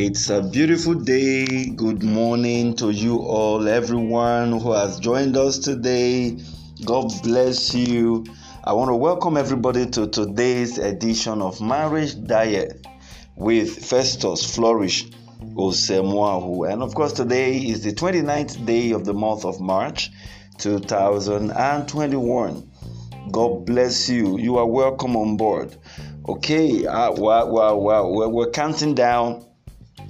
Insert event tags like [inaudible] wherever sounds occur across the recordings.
It's a beautiful day. Good morning to you all, everyone who has joined us today. God bless you. I want to welcome everybody to today's edition of Marriage Diet with Festus Flourish Osemwahu. And of course, today is the 29th day of the month of March 2021. God bless you. You are welcome on board. Okay, uh, wow, wow, wow. We're, we're counting down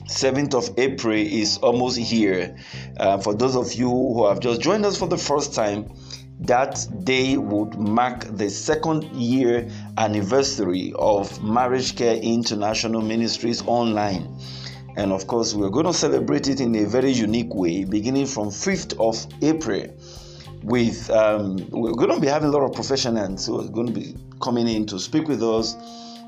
7th of April is almost here. Uh, for those of you who have just joined us for the first time, that day would mark the second year anniversary of Marriage Care International Ministries online. And of course, we're going to celebrate it in a very unique way, beginning from 5th of April. With um, we're going to be having a lot of professionals who are going to be coming in to speak with us.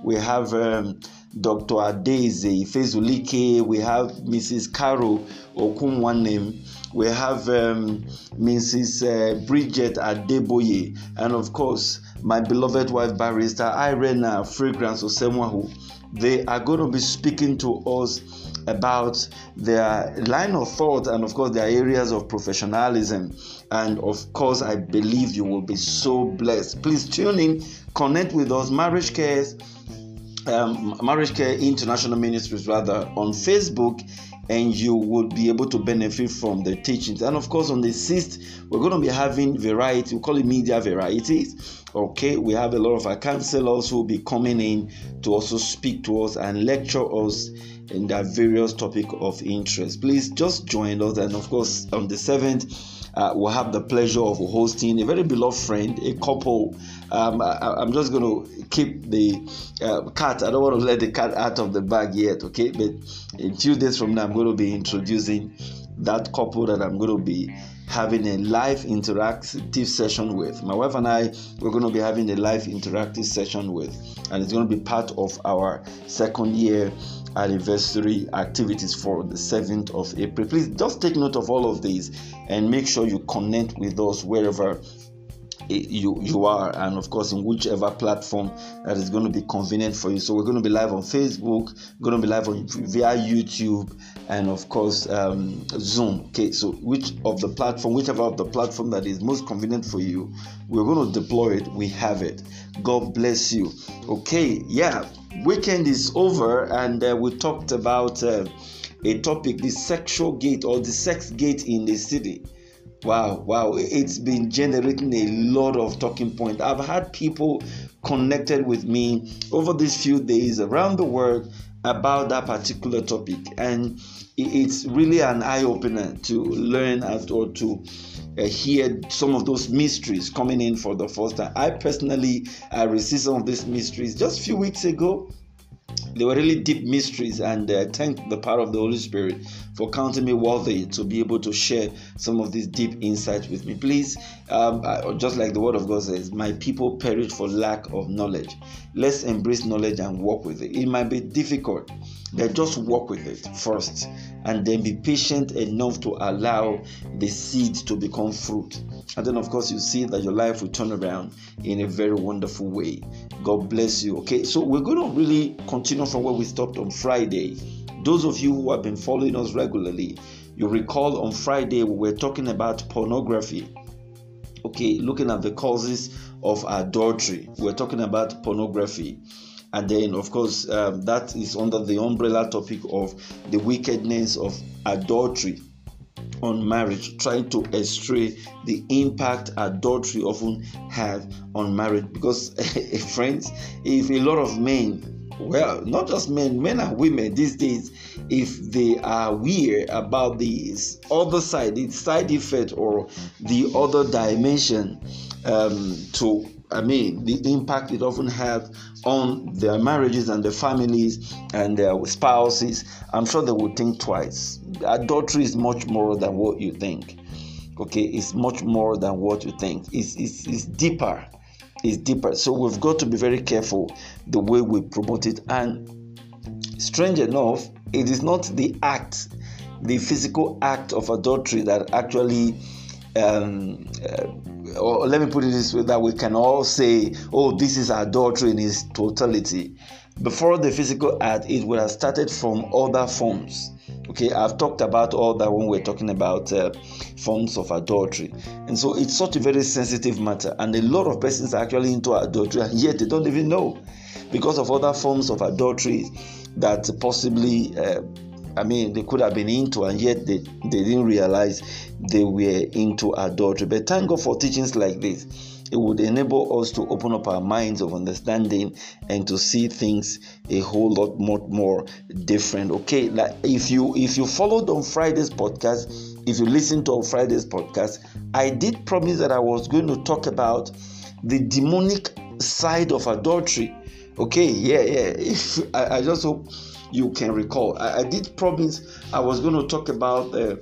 We have um, Dr. Adeze Fezulike, we have Mrs. Carol Okunwanem, we have um, Mrs. Uh, Bridget Adeboye, and of course, my beloved wife, Barrister Irena Fragrance Osemwahu. They are going to be speaking to us about their line of thought and, of course, their areas of professionalism. And of course, I believe you will be so blessed. Please tune in, connect with us. Marriage Cares um, Marriage Care International Ministries rather on Facebook and you will be able to benefit from the teachings. And of course, on the 6th, we're going to be having variety, we call it media varieties. Okay, we have a lot of our counselors who will be coming in to also speak to us and lecture us in their various topic of interest. Please just join us, and of course, on the 7th, uh, we'll have the pleasure of hosting a very beloved friend, a couple. Um, I, am just going to keep the uh, cat. I don't want to let the cat out of the bag yet, okay? But in few days from now, I'm going to be introducing that couple that I'm going to be having a live interactive session with. My wife and I, we're going to be having a live interactive session with, and it's going to be part of our second year anniversary activities for the 7th of April. Please just take note of all of these and make sure you connect with us wherever you you are and of course in whichever platform that is going to be convenient for you. So we're going to be live on facebook going to be live on via youtube and of course um, zoom. Okay so which of the platform whichever of the platform that is most convenient for you we're going to deploy it. We have it. God bless you. Okay yeah weekend is over and uh, we talked about uh, a topic the sexual gate or the sex gate in the city wow wow. It's been generating a lot of talking point i've had people connected with me over these few days around the world about that particular topic. And it's really an eye-opener to learn or to uh, hear some of those mysteries coming in for the first time. I personally i received some of these mysteries just a few weeks ago. They were really deep mysteries, and uh, thank the power of the Holy Spirit for counting me worthy to be able to share some of these deep insights with me. Please, um, I, just like the Word of God says, my people perish for lack of knowledge. Let's embrace knowledge and work with it. It might be difficult, but just work with it first, and then be patient enough to allow the seed to become fruit. And then, of course, you see that your life will turn around in a very wonderful way. God bless you. Okay, so we're going to really continue from where we stopped on Friday. Those of you who have been following us regularly, you recall on Friday we were talking about pornography. Okay, looking at the causes of adultery. We're talking about pornography. And then, of course, um, that is under the umbrella topic of the wickedness of adultery on marriage, trying to estray the impact adultery often have on marriage. Because, [laughs] friends, if a lot of men well, not just men, men and women these days, if they are aware about the other side, the side effect or the other dimension um, to I mean, the impact it often has on their marriages and their families and their spouses, I'm sure they will think twice. Adultery is much more than what you think. Okay, it's much more than what you think. It's, it's, it's deeper. It's deeper. So we've got to be very careful the way we promote it. And strange enough, it is not the act, the physical act of adultery that actually um, uh, or let me put it this way that we can all say, oh, this is adultery in its totality. before the physical act, it would have started from other forms. Okay, I've talked about all that when we're talking about uh, forms of adultery, and so it's such a very sensitive matter. And a lot of persons are actually into adultery, and yet they don't even know because of other forms of adultery that possibly. Uh, I mean, they could have been into, and yet they, they didn't realize they were into adultery. But thank God for teachings like this it would enable us to open up our minds of understanding and to see things a whole lot more, more different okay? Like if you if you followed on friday's podcast if you listen to on friday's podcast i did promise that i was going to talk about the demonic side of adultery okay? Yeah yeah. If [laughs] i, I just hope you can recall. I, I, did promise i was going to talk about uh,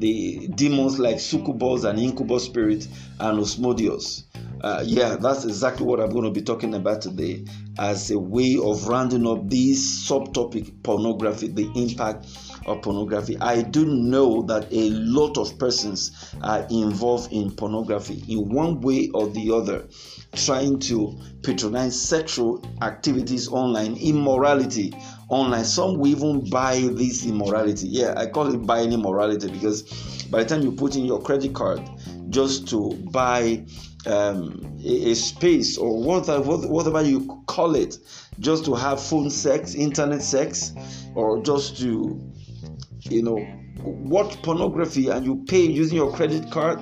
the demons like succubus and incubus spirit and Asmodeus. Uh, yeah, that's exactly what I'm going to be talking about today as a way of rounding up this subtopic pornography, the impact of pornography. I do know that a lot of persons are involved in pornography in one way or the other, trying to patronize sexual activities online, immorality online. Some will even buy this immorality. Yeah, I call it buying immorality because by the time you put in your credit card just to buy um, a, a, space or whatever, whatever you call it, just to have phone sex, internet sex, or just to, you know, watch pornography and you pay using your credit card.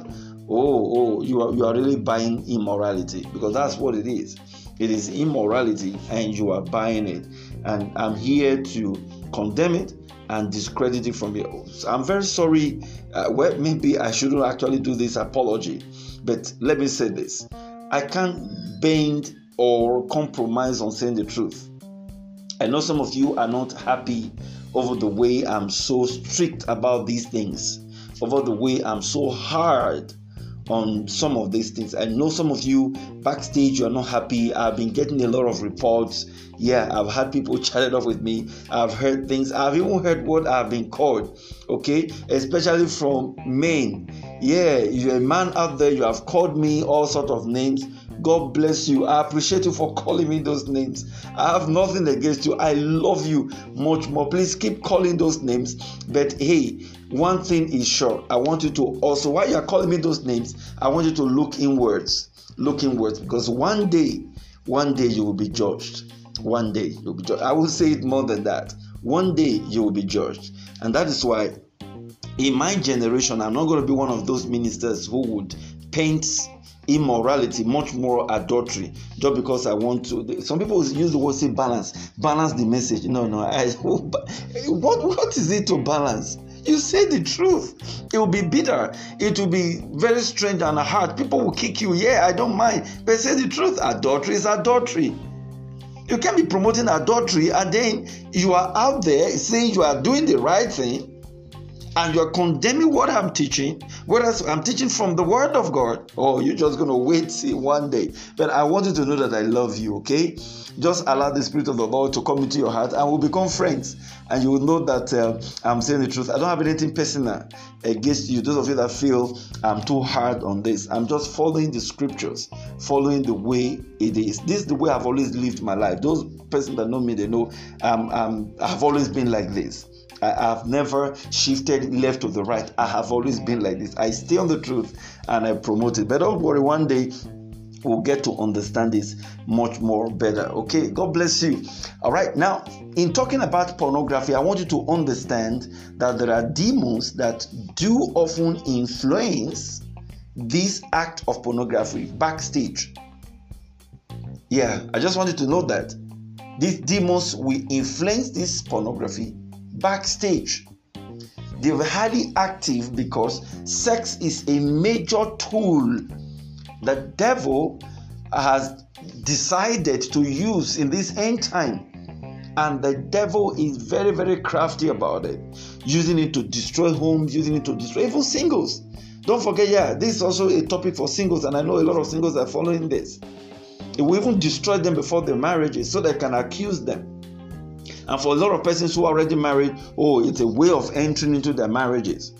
Oh, oh, you are you are really buying immorality because that's what it is. It is immorality, and you are buying it and I'm here to condemn it and discredit it from you. I'm very sorry. Uh, well, maybe I shouldn't actually do this apology, but let me say this: I can't bend or compromise on saying the truth. I know some of you are not happy over the way I'm so strict about these things, over the way I'm so hard on some of these things. I know some of you backstage you are not happy. I've been getting a lot of reports. Yeah, I've had people [laughs] chatted up with me. I've heard things. I've even heard what I've been called. Okay, especially from men. Yeah, you're a man out there. You have called me all sort of names. God bless you. I appreciate you for [laughs] calling me those names. I have nothing against you. I love you much more. Please keep calling those names. But hey, one thing is sure. I want you to also, while you are calling me those names, I want you to look inwards. Look inwards because one day, one day you will be judged. One day you'll be judged. I will say it more than that. One day you will be judged. And that is why in my generation, I'm not going to be one of those ministers who would paint immorality, much more adultery, just because I want to. Some people use the word say balance, balance the message. No, no, I, [laughs] what what is it to balance? You say the truth. It will be bitter. It will be very strange and hard. People will kick you. Yeah, I don't mind. But say the truth. Adultery is adultery. You can't be promoting adultery and then you are out there saying you are doing the right thing and you're condemning what I'm teaching, whereas I'm teaching from the Word of God, oh, you're just going to wait see one day. But I want you to know that I love you, okay? Just allow the Spirit of the Lord to come into your heart and we'll become friends. And you will know that uh, I'm saying the truth. I don't have anything personal against you, those of you that feel I'm too hard on this. I'm just following the scriptures, following the way it is. This is the way I've always lived my life. Those persons that know me, they know um, um, I've always been like this. I have never shifted left to the right. I have always been like this. I stay on the truth and I promote it. But don't worry, one day we'll get to understand this much more better. Okay, God bless you. All right, now in talking about pornography, I want you to understand that there are demons that do often influence this act of pornography backstage. Yeah, I just wanted to know that these demons will influence this pornography backstage. They're highly active because sex is a major tool the devil has decided to use in this end time. And the devil is very, very crafty about it, using it to destroy homes, using it to destroy even singles. Don't forget, yeah, this is also a topic for singles, and I know a lot of singles are following this. It will even destroy them before their marriages so they can accuse them. And for a lot of persons who are already married, oh, it's a way of entering into their marriages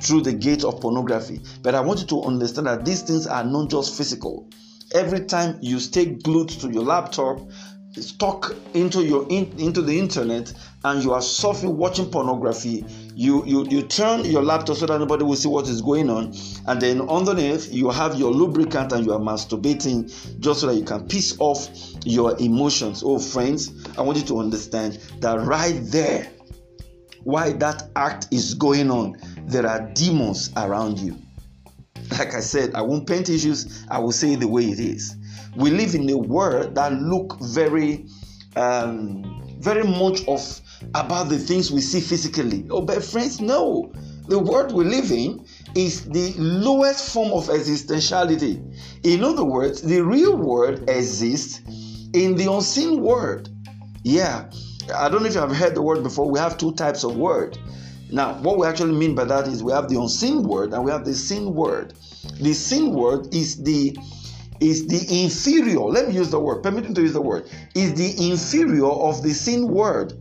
through the gate of pornography. But I want you to understand that these things are not just physical. Every time you stay glued to your laptop, stuck into your in, into the internet and you are surfing watching pornography you, you you turn your laptop so that nobody will see what is going on and then underneath you have your lubricant and you are masturbating just so that you can piss off your emotions. Oh friends i want you to understand that right there why that act is going on there are demons around you. Like i said i won't paint issues. I will say the way it is. We live in a world that look very um, very much of about the things we see physically. Oh but friends no. The world we live in is the lowest form of existentiality. In other words the real world exists in the unseen world. Yeah i don't know if you have heard the word before. We have two types of word now what we actually mean by that is we have the unseen word and we have the seen word the seen word is the is the inferior, let me use the word, permit me to use the word, is the inferior of the seen word.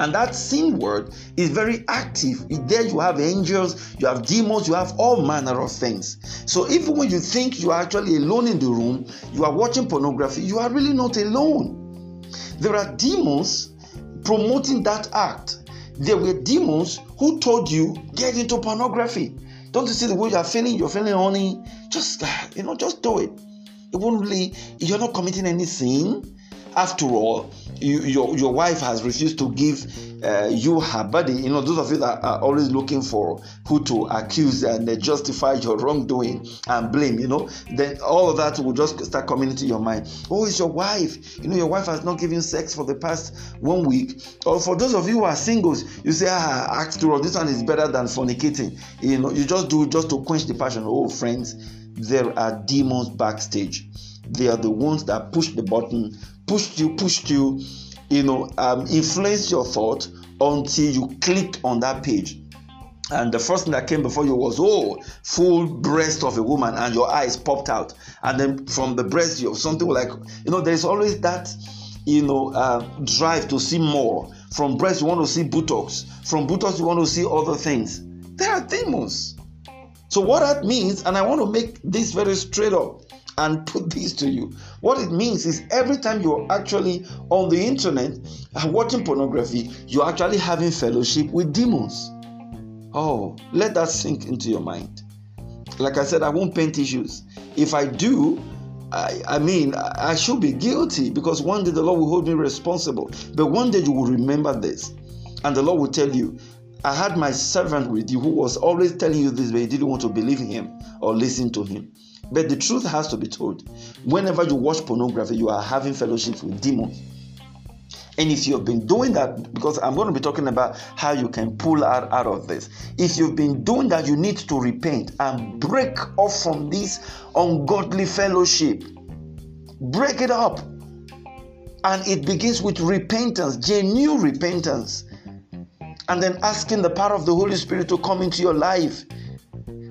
And that sin word is very active. There you have angels, you have demons, you have all manner of things. So even when you think you are actually alone in the room, you are watching pornography, you are really not alone. There are demons promoting that act. There were demons who told you, get into pornography. Don't you see the way you are feeling? You're feeling honey. Just ah, you know, just do it. It won't really. You're not committing any sin. After all, you, your your wife has refused to give uh, you her body. You know, those of you that are always looking for who to accuse and justify your wrongdoing and blame. You know, then all of that will just start coming into your mind. Oh, it's your wife. You know, your wife has not given sex for the past one week. Or for those of you who are singles, you say, ah, after all, this one is better than fornicating. You know, you just do it just to quench the passion. Oh, friends, there are demons backstage. They are the ones that push the button pushed you, pushed you, you know, um, influenced your thought until you clicked on that page. And the first thing that came before you was, oh, full breast of a woman, and your eyes popped out. And then from the breast, you something like, you know, there's always that, you know, uh, drive to see more. From breast, you want to see buttocks. From buttocks, you want to see other things. There are demons. So, what that means, and I want to make this very straight up and put this to you. What it means is every time you're actually on the internet watching pornography, you're actually having fellowship with demons. Oh, let that sink into your mind. Like I said, I won't paint issues. If I do, I, I mean, I should be guilty because one day the Lord will hold me responsible. But one day you will remember this, and the Lord will tell you, I had my servant with you who was always telling you this, but you didn't want to believe him or listen to him. But the truth has to be told. Whenever you watch pornography, you are having fellowship with demons. And if you've been doing that, because I'm going to be talking about how you can pull out, out of this. If you've been doing that, you need to repent and break off from this ungodly fellowship. Break it up. And it begins with repentance, genuine repentance. And then asking the power of the Holy Spirit to come into your life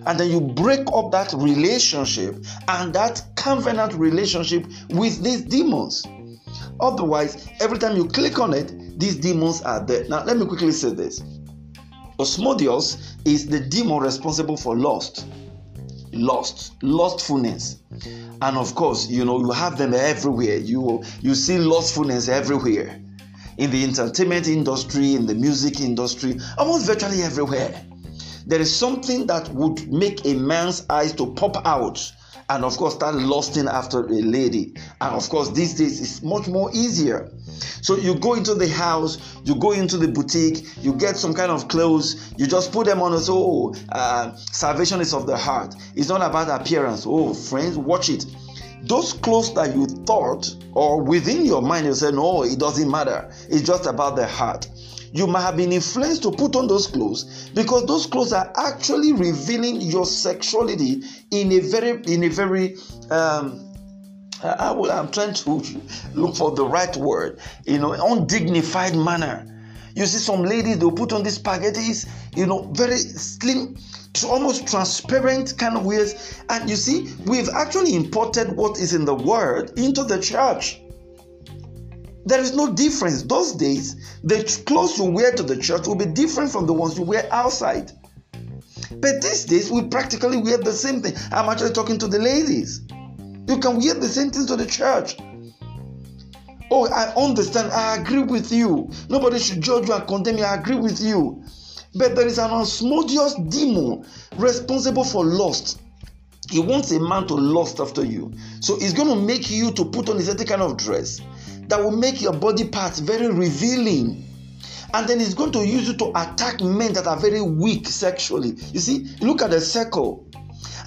and then you break up that relationship and that covenant relationship with these demons. Otherwise, every time you click on it, these demons are there. Now, let me quickly say this Asmodeus is the demon responsible for lust, lust, lustfulness. And of course, you know, you have them everywhere. You, you see lustfulness everywhere in the entertainment industry, in the music industry, almost virtually everywhere there is something that would make a man's eyes to pop out and of course start lusting after a lady. And of course these days it's much more easier. So you go into the house you go into the boutique you get some kind of clothes you just put them on and say oh uh, salvation is of the heart. It's not about appearance. Oh friends watch it. Those clothes that you thought or within your mind you said no it doesn't matter. It's just about the heart you might have been influenced to put on those clothes because those clothes are actually revealing your sexuality in a very in a very um, I, am trying to look for the right word, you know, undignified manner. You see, some ladies they'll put on these spaghettis, you know, very slim, almost transparent kind of ways. And you see, we've actually imported what is in the world into the church. There is no difference. Those days, the clothes you wear to the church will be different from the ones you wear outside. But these days, we practically wear the same thing. I'm actually talking to the ladies. You can wear the same thing to the church. Oh, I understand. I agree with you. Nobody should judge you and condemn you. I agree with you. But there is an Asmodeus demon responsible for lust. He wants a man to lust after you. So he's going to make you to put on a certain kind of dress that will make your body parts very revealing. And then it's going to use you to attack men that are very weak sexually. You see, look at the circle.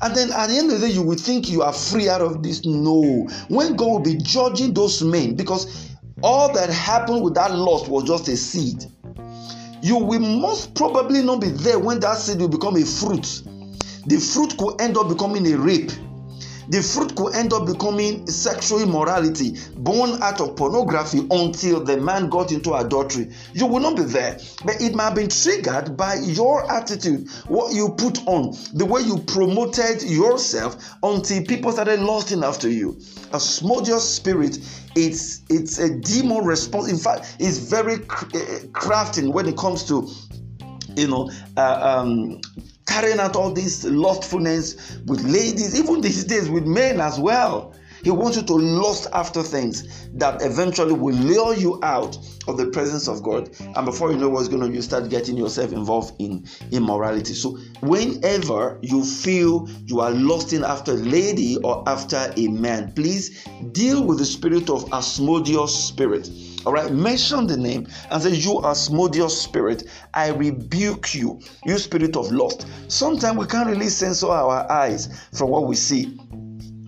And then at the end of the day, you will think you are free out of this. No. When God will be judging those men, because all that happened with that lust was just a seed. You will most probably not be there when that seed will become a fruit. The fruit could end up becoming a rape the fruit could end up becoming sexual immorality born out of pornography until the man got into adultery. You will not be there, but it might have been triggered by your attitude, what you put on, the way you promoted yourself until people started lusting after you. A Asmodeus spirit, it's it's a demon response. In fact, it's very eh, crafting when it comes to you know uh, um, carrying out all this lustfulness with ladies, even these days with men as well. He wants you to lust after things that eventually will lure you out of the presence of God. And before you know what's going on, you start getting yourself involved in immorality. So, whenever you feel you are lusting after a lady or after a man, please deal with the spirit of Asmodeus spirit. All right, mention the name and say, You Asmodeus spirit, I rebuke you, you spirit of lust. Sometimes we can't really censor our eyes from what we see.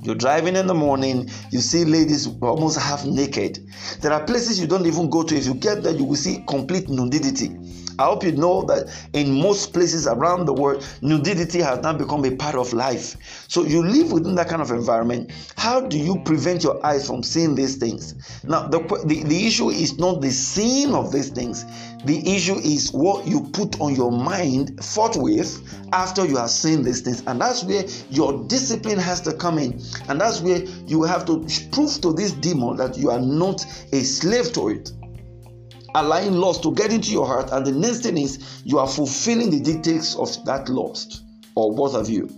You're driving in the morning, you see ladies almost half naked. There are places you don't even go to. If you get there, you will see complete nudity. I hope you know that in most places around the world, nudity has now become a part of life. So you live within that kind of environment. How do you prevent your eyes from seeing these things? Now, the, the, the issue is not the seeing of these things, the issue is what you put on your mind forthwith after you have seen these things. And that's where your discipline has to come in. And that's where you have to prove to this demon that you are not a slave to it allowing lust to get into your heart, and the next thing is you are fulfilling the dictates of that lust, or both of you.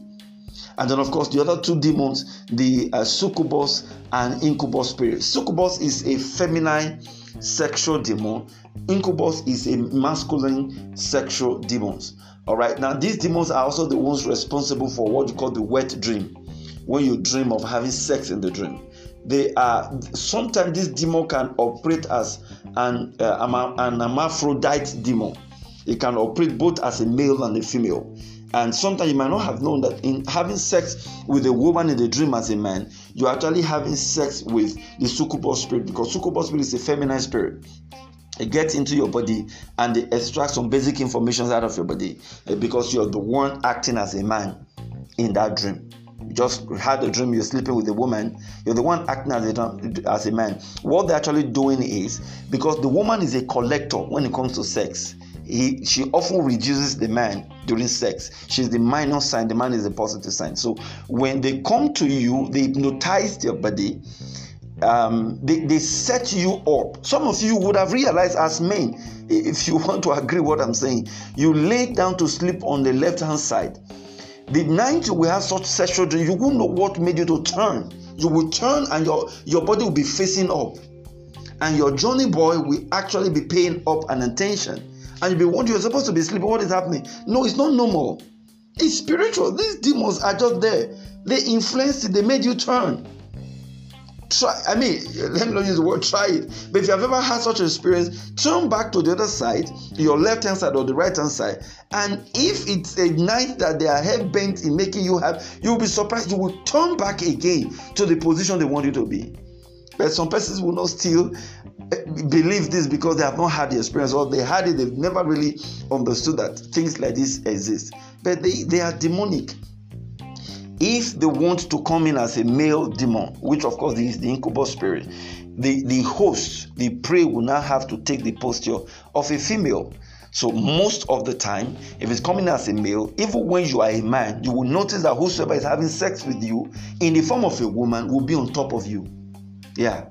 And then, of course, the other two demons, the uh, succubus and incubus spirit. Succubus is a feminine sexual demon, incubus is a masculine sexual demons. All right, now these demons are also the ones responsible for what you call the wet dream, when you dream of having sex in the dream they are sometimes this demon can operate as an uh, an hermaphrodite demon. It can operate both as a male and a female. And sometimes you might not have known that in having sex with a woman in the dream as a man you're actually having sex with the succubus spirit because succubus spirit is a feminine spirit. It gets into your body and it extracts some basic information out of your body uh, because you're the one acting as a man in that dream just had a dream you're sleeping with a woman you're the one acting as a, as a man. What they're actually doing is because the woman is a collector when it comes to sex he, she often reduces the man during sex. She's the minus sign the man is the positive sign. So when they come to you they hypnotize your body um, they, they set you up. Some of you would have realized as men if you [laughs] want to agree what i'm saying you lay down to sleep on the left hand side the night you will have such sexual dream, you won't know what made you to turn. You will turn and your, your body will be facing up. And your Johnny boy will actually be paying up an attention. And you'll be wondering, you're supposed to be sleeping. What is happening? No, it's not normal. It's spiritual. These demons are just there. They influenced they made you turn try i mean let me not use the word try it but if you have ever had such an experience turn back to the other side your left hand side or the right hand side and if it's a night that they are head bent in making you have you'll be surprised you will turn back again to the position they want you to be. But some persons will not still eh, believe this because they have not had the experience or they had it they've never really understood that things like this exist. But they, they are demonic if they want to come in as a male demon, which of course is the incubus spirit, the, the host, the prey, will now have to take the posture of a female. So most of the time, if it's coming as a male, even when you are a man, you will notice that whosoever is having sex with you in the form of a woman will be on top of you. Yeah,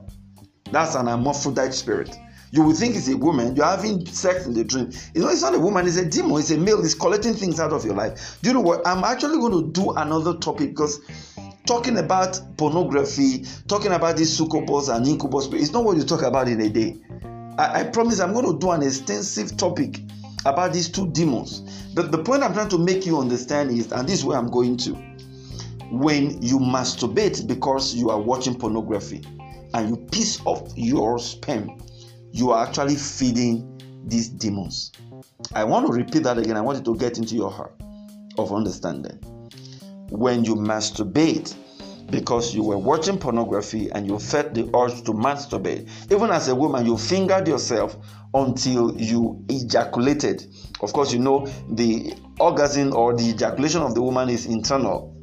that's an hermaphrodite spirit. You will think it's a woman. You're having sex in the dream. You know, it's not a woman, it's a demon, it's a male, it's collecting things out of your life. Do you know what? I'm actually going to do another topic because talking about pornography, talking about these succubus and incubus, it's not what you talk about in a day. I, I promise I'm going to do an extensive topic about these two demons. But the point I'm trying to make you understand is, and this is where I'm going to, when you masturbate because you are watching pornography and you piss off your sperm, you are actually feeding these demons. I want to repeat that again. I want it to get into your heart of understanding. When you masturbate because you were watching pornography and you felt the urge to masturbate, even as a woman, you fingered yourself until you ejaculated. Of course, you know the orgasm or the ejaculation of the woman is internal.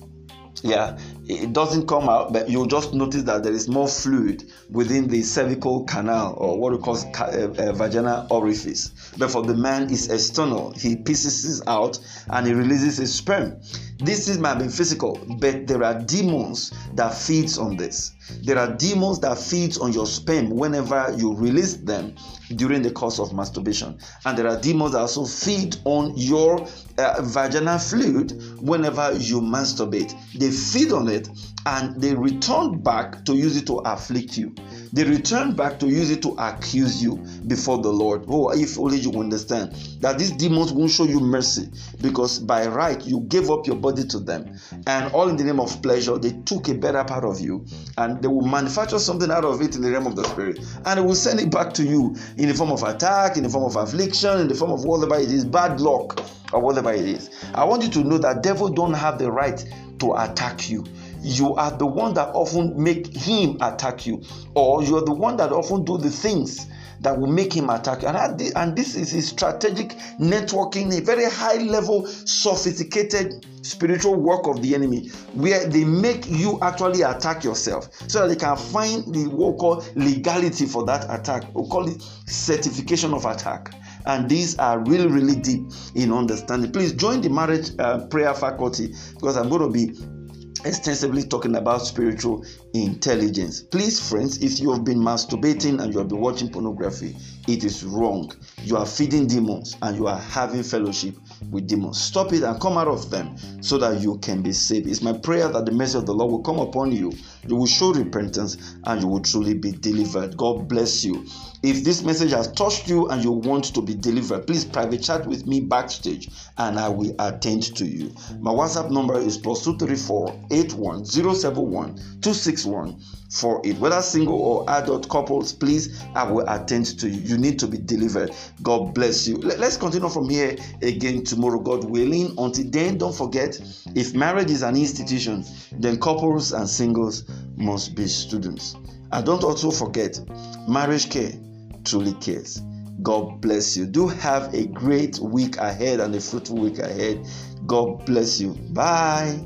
Yeah, it doesn't come out, but you'll just notice that there is more fluid within the cervical canal or what we call a, a uh, uh, vaginal orifice. But for the man, it's external. He pisses out and he releases his sperm. This is might be physical, but there are demons that feeds on this. There are demons that feeds on your sperm whenever you release them during the course of masturbation, and there are demons that also feed on your uh, vaginal fluid whenever you masturbate. They feed on it and they return back to use it to afflict you. They return back to use it to accuse you before the Lord. Oh, if only you understand that these demons won't show you mercy because by right you gave up your body to them, mm-hmm. and all in the name of pleasure, they took a better part of you. Mm-hmm. And they will manufacture something out of it in the realm of the spirit. And they will send it back to you in the form of attack, in the form of affliction, in the form of whatever it is, bad luck or whatever it is. I want you to know that devil don't have the right to attack you. You are the one that often make him attack you. Or you are the one that often do the things that will make him attack you. And, and this is a strategic networking a very high level sophisticated spiritual work of the enemy where they make you actually attack yourself so that they can find the what we call legality for that attack. We call it certification of attack. And these are really really deep in understanding. Please join the marriage uh, prayer faculty because i'm going to be extensively talking about spiritual intelligence. Please, friends, if you have been masturbating and you have been watching pornography, it is wrong. You are feeding demons and you are having fellowship with demons. Stop it and come out of them so that you can be saved. It's my prayer that the mercy of the Lord will come upon you. You will show repentance and you will truly be delivered. God bless you. If this message has touched you and you want to be delivered, please private chat with me backstage and I will attend to you. My WhatsApp number is plus 234 81071 261 48. Whether single or adult couples, please, I will attend to you. You need to be delivered. God bless you. Let's continue from here again tomorrow, God willing. Until then, don't forget if marriage is an institution, then couples and singles must be students. And don't also forget, marriage care truly cares. God bless you. Do have a great week ahead and a fruitful week ahead. God bless you. Bye.